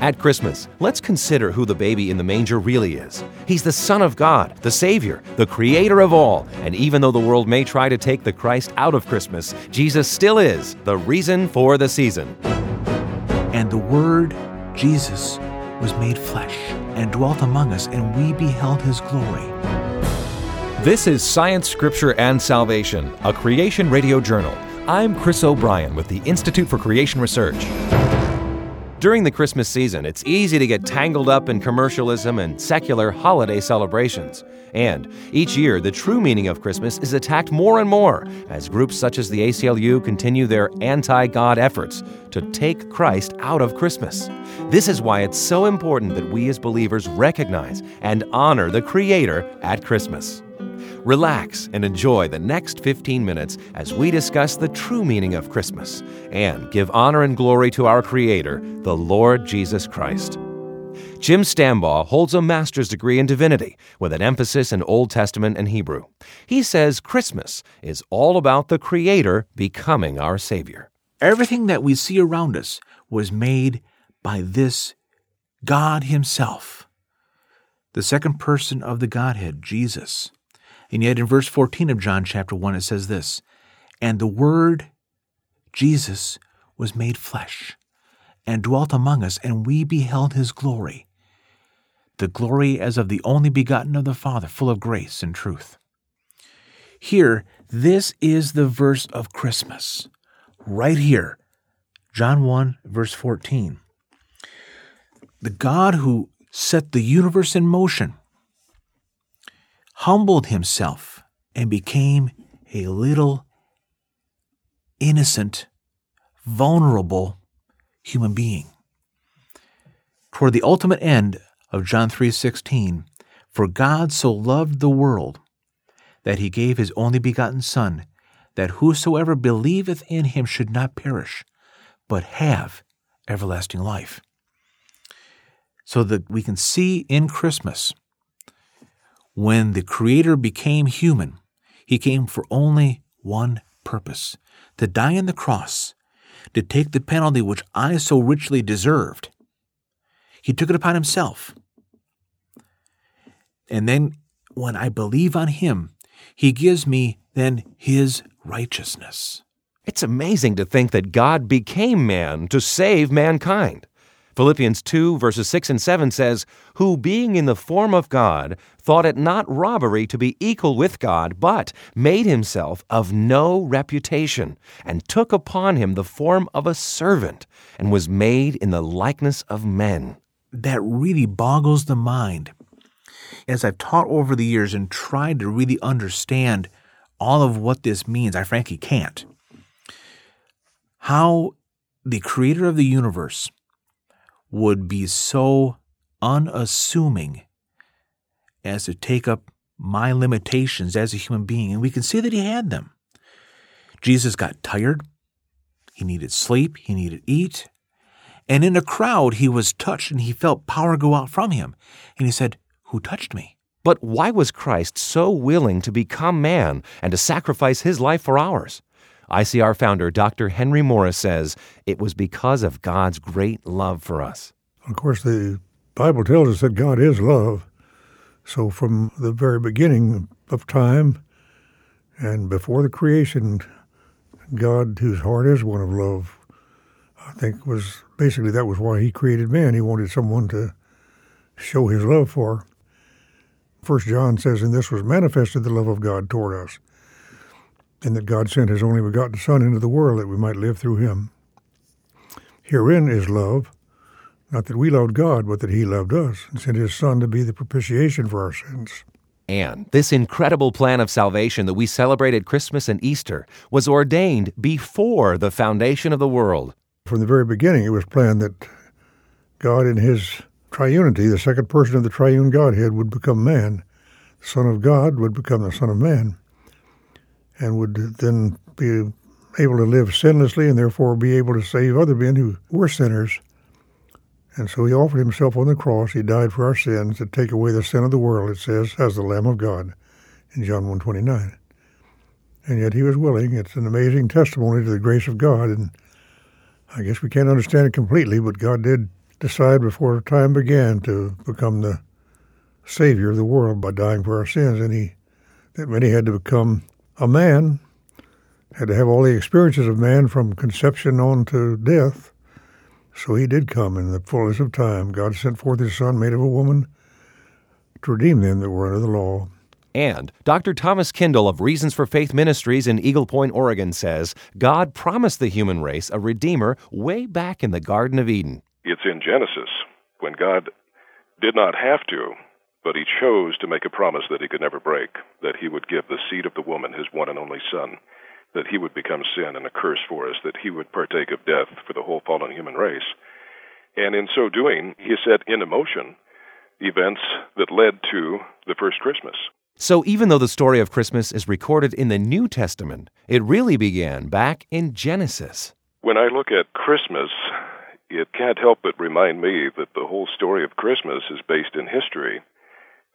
At Christmas, let's consider who the baby in the manger really is. He's the Son of God, the Savior, the Creator of all. And even though the world may try to take the Christ out of Christmas, Jesus still is the reason for the season. And the Word, Jesus, was made flesh and dwelt among us, and we beheld his glory. This is Science, Scripture, and Salvation, a creation radio journal. I'm Chris O'Brien with the Institute for Creation Research. During the Christmas season, it's easy to get tangled up in commercialism and secular holiday celebrations. And each year, the true meaning of Christmas is attacked more and more as groups such as the ACLU continue their anti God efforts to take Christ out of Christmas. This is why it's so important that we as believers recognize and honor the Creator at Christmas. Relax and enjoy the next 15 minutes as we discuss the true meaning of Christmas and give honor and glory to our Creator, the Lord Jesus Christ. Jim Stambaugh holds a master's degree in divinity with an emphasis in Old Testament and Hebrew. He says Christmas is all about the Creator becoming our Savior. Everything that we see around us was made by this God Himself, the second person of the Godhead, Jesus. And yet in verse 14 of John chapter 1, it says this And the Word, Jesus, was made flesh and dwelt among us, and we beheld his glory. The glory as of the only begotten of the Father, full of grace and truth. Here, this is the verse of Christmas. Right here, John 1, verse 14. The God who set the universe in motion humbled himself and became a little innocent, vulnerable human being. Toward the ultimate end of John 3:16, for God so loved the world that he gave his only begotten son that whosoever believeth in him should not perish but have everlasting life. So that we can see in Christmas when the Creator became human, he came for only one purpose to die on the cross, to take the penalty which I so richly deserved. He took it upon himself. And then when I believe on him, he gives me then his righteousness. It's amazing to think that God became man to save mankind. Philippians 2, verses 6 and 7 says, Who being in the form of God, thought it not robbery to be equal with God, but made himself of no reputation, and took upon him the form of a servant, and was made in the likeness of men. That really boggles the mind. As I've taught over the years and tried to really understand all of what this means, I frankly can't. How the creator of the universe would be so unassuming as to take up my limitations as a human being. And we can see that he had them. Jesus got tired. He needed sleep. He needed eat. And in a crowd, he was touched and he felt power go out from him. And he said, Who touched me? But why was Christ so willing to become man and to sacrifice his life for ours? ICR founder Dr. Henry Morris says it was because of God's great love for us. Of course, the Bible tells us that God is love. So, from the very beginning of time and before the creation, God, whose heart is one of love, I think was basically that was why He created man. He wanted someone to show His love for. First John says, "And this was manifested the love of God toward us, and that God sent his only begotten Son into the world that we might live through him. Herein is love, not that we loved God, but that he loved us and sent his Son to be the propitiation for our sins. And this incredible plan of salvation that we celebrate at Christmas and Easter was ordained before the foundation of the world. From the very beginning, it was planned that God, in his triunity, the second person of the triune Godhead, would become man. The Son of God would become the Son of Man and would then be able to live sinlessly and therefore be able to save other men who were sinners. And so he offered himself on the cross. He died for our sins to take away the sin of the world, it says, as the Lamb of God in John 1.29. And yet he was willing. It's an amazing testimony to the grace of God. And I guess we can't understand it completely, but God did decide before time began to become the Savior of the world by dying for our sins. And he, that he had to become a man, had to have all the experiences of man from conception on to death. So he did come in the fullness of time. God sent forth his Son, made of a woman, to redeem them that were under the law. And Dr. Thomas Kindell of Reasons for Faith Ministries in Eagle Point, Oregon says God promised the human race a Redeemer way back in the Garden of Eden. It's in Genesis when God did not have to, but he chose to make a promise that he could never break that he would give the seed of the woman, his one and only son, that he would become sin and a curse for us, that he would partake of death for the whole fallen human race. And in so doing, he set into motion events that led to the first Christmas. So even though the story of Christmas is recorded in the New Testament, it really began back in Genesis. When I look at Christmas, it can't help but remind me that the whole story of Christmas is based in history.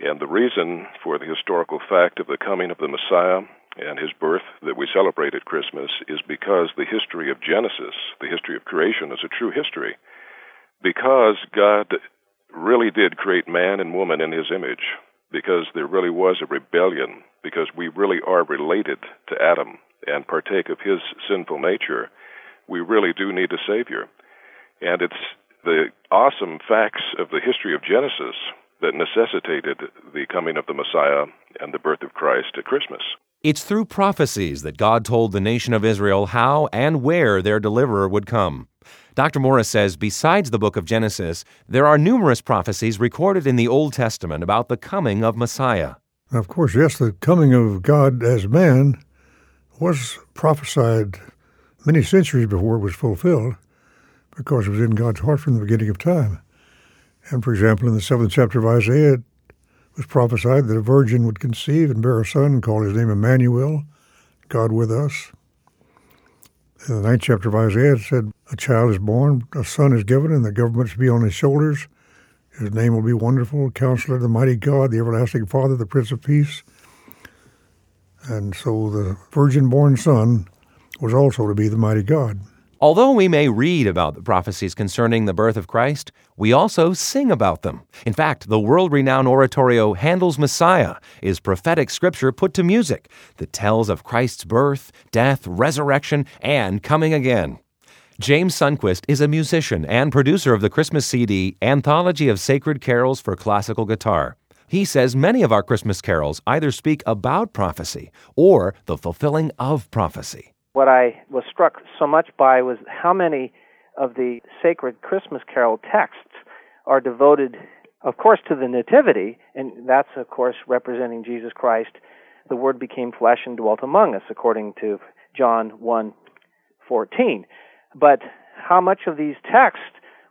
And the reason for the historical fact of the coming of the Messiah and his birth that we celebrate at Christmas is because the history of Genesis, the history of creation, is a true history. Because God really did create man and woman in his image because there really was a rebellion, because we really are related to Adam and partake of his sinful nature, we really do need a Savior. And it's the awesome facts of the history of Genesis that necessitated the coming of the Messiah and the birth of Christ at Christmas. It's through prophecies that God told the nation of Israel how and where their deliverer would come. Dr. Morris says besides the book of Genesis, there are numerous prophecies recorded in the Old Testament about the coming of Messiah. Of course, yes, the coming of God as man was prophesied many centuries before it was fulfilled because it was in God's heart from the beginning of time. And for example, in the seventh chapter of Isaiah, it was prophesied that a virgin would conceive and bear a son and call his name Emmanuel, God with us. In the ninth chapter of Isaiah, it said, A child is born, a son is given, and the government shall be on his shoulders. His name will be Wonderful, Counselor, of the Mighty God, the Everlasting Father, the Prince of Peace. And so the virgin born son was also to be the Mighty God. Although we may read about the prophecies concerning the birth of Christ, we also sing about them. In fact, the world renowned oratorio Handel's Messiah is prophetic scripture put to music that tells of Christ's birth, death, resurrection, and coming again. James Sundquist is a musician and producer of the Christmas CD Anthology of Sacred Carols for Classical Guitar. He says many of our Christmas carols either speak about prophecy or the fulfilling of prophecy what I was struck so much by was how many of the sacred Christmas carol texts are devoted, of course, to the Nativity, and that's, of course, representing Jesus Christ. The Word became flesh and dwelt among us, according to John 1 14. But how much of these texts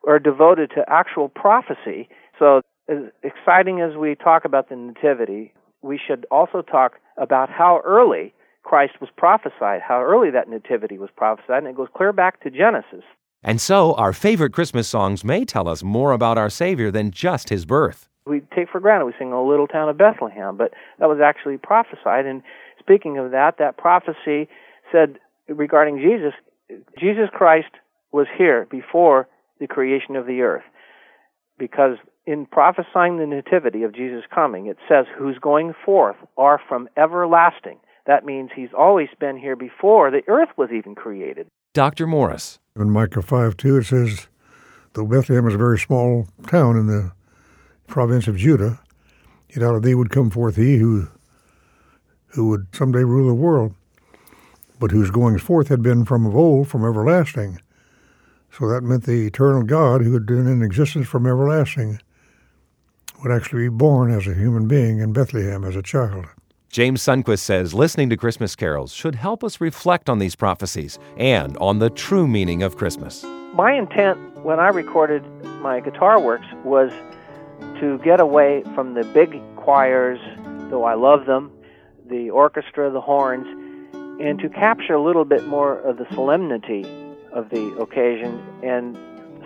are devoted to actual prophecy? So, as exciting as we talk about the Nativity, we should also talk about how early Christ was prophesied, how early that nativity was prophesied, and it goes clear back to Genesis. And so, our favorite Christmas songs may tell us more about our Savior than just his birth. We take for granted we sing "O Little Town of Bethlehem," but that was actually prophesied. And speaking of that, that prophecy said regarding Jesus, Jesus Christ was here before the creation of the earth, because in prophesying the nativity of Jesus coming, it says, "Whose going forth are from everlasting." That means he's always been here before the earth was even created. Dr. Morris. In Micah 5 2, it says, Though Bethlehem is a very small town in the province of Judah, yet out of thee would come forth he who, who would someday rule the world, but whose goings forth had been from of old, from everlasting. So that meant the eternal God who had been in existence from everlasting would actually be born as a human being in Bethlehem as a child. James Sundquist says listening to Christmas carols should help us reflect on these prophecies and on the true meaning of Christmas. My intent when I recorded my guitar works was to get away from the big choirs, though I love them, the orchestra, the horns, and to capture a little bit more of the solemnity of the occasion. And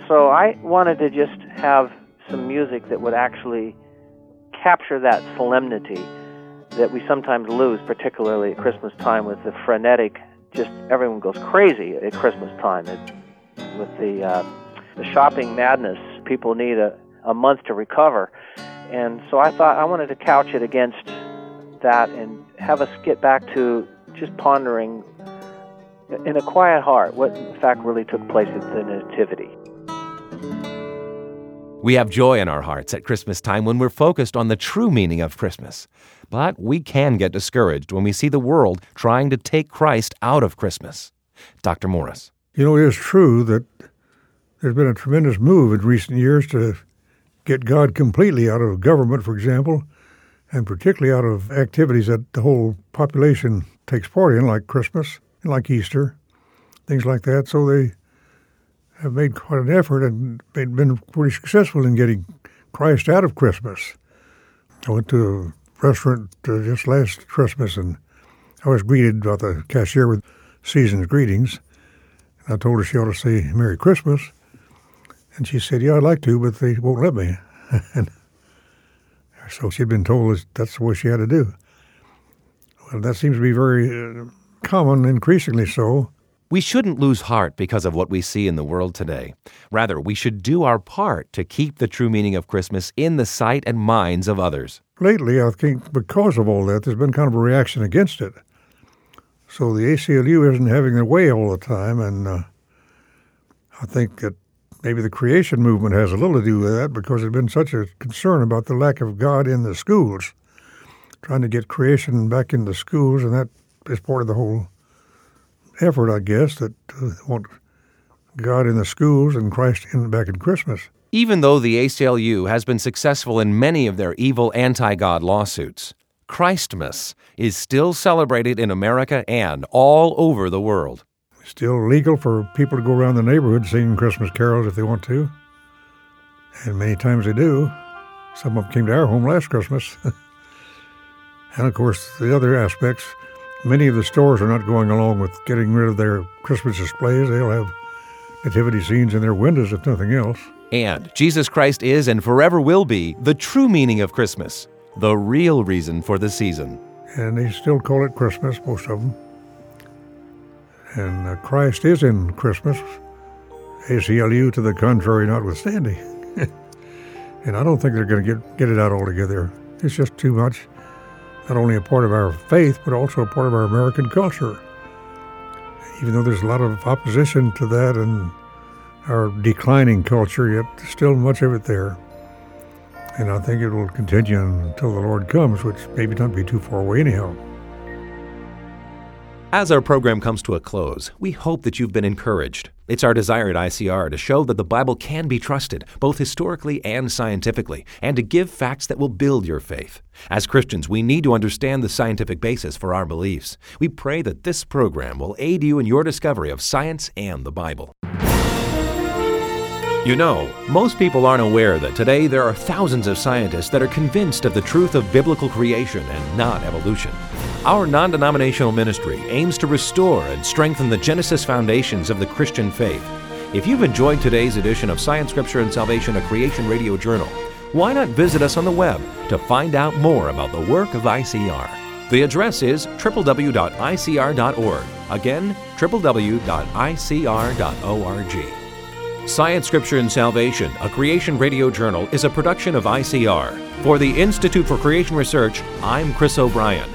so I wanted to just have some music that would actually capture that solemnity that we sometimes lose, particularly at Christmas time with the frenetic, just everyone goes crazy at Christmas time. It, with the, uh, the shopping madness people need a, a month to recover. And so I thought I wanted to couch it against that and have us get back to just pondering in a quiet heart what in fact really took place at the Nativity. We have joy in our hearts at Christmas time when we're focused on the true meaning of Christmas. But we can get discouraged when we see the world trying to take Christ out of Christmas. Dr. Morris. You know, it is true that there's been a tremendous move in recent years to get God completely out of government, for example, and particularly out of activities that the whole population takes part in, like Christmas and like Easter, things like that. So they have made quite an effort and been pretty successful in getting Christ out of Christmas. I went to a restaurant uh, just last Christmas and I was greeted by the cashier with season's greetings. I told her she ought to say Merry Christmas. And she said, Yeah, I'd like to, but they won't let me. and so she'd been told that's way she had to do. Well, that seems to be very uh, common, increasingly so. We shouldn't lose heart because of what we see in the world today. Rather, we should do our part to keep the true meaning of Christmas in the sight and minds of others. Lately, I think because of all that, there's been kind of a reaction against it. So the ACLU isn't having their way all the time, and uh, I think that maybe the creation movement has a little to do with that because there's been such a concern about the lack of God in the schools, trying to get creation back into schools, and that is part of the whole effort, I guess, that uh, want God in the schools and Christ in, back in Christmas. Even though the ACLU has been successful in many of their evil anti God lawsuits, Christmas is still celebrated in America and all over the world still legal for people to go around the neighborhood singing Christmas carols if they want to. And many times they do. Some of them came to our home last Christmas. and of course, the other aspects, many of the stores are not going along with getting rid of their Christmas displays. They'll have nativity scenes in their windows, if nothing else. And Jesus Christ is and forever will be the true meaning of Christmas, the real reason for the season. And they still call it Christmas, most of them. And uh, Christ is in Christmas, ACLU to the contrary notwithstanding. and I don't think they're going to get, get it out altogether. It's just too much, not only a part of our faith, but also a part of our American culture. Even though there's a lot of opposition to that and our declining culture, yet still much of it there. And I think it will continue until the Lord comes, which maybe not be too far away anyhow. As our program comes to a close, we hope that you've been encouraged. It's our desire at ICR to show that the Bible can be trusted, both historically and scientifically, and to give facts that will build your faith. As Christians, we need to understand the scientific basis for our beliefs. We pray that this program will aid you in your discovery of science and the Bible. You know, most people aren't aware that today there are thousands of scientists that are convinced of the truth of biblical creation and not evolution. Our non denominational ministry aims to restore and strengthen the Genesis foundations of the Christian faith. If you've enjoyed today's edition of Science, Scripture, and Salvation, a Creation Radio Journal, why not visit us on the web to find out more about the work of ICR? The address is www.icr.org. Again, www.icr.org. Science, Scripture, and Salvation, a Creation Radio Journal, is a production of ICR. For the Institute for Creation Research, I'm Chris O'Brien.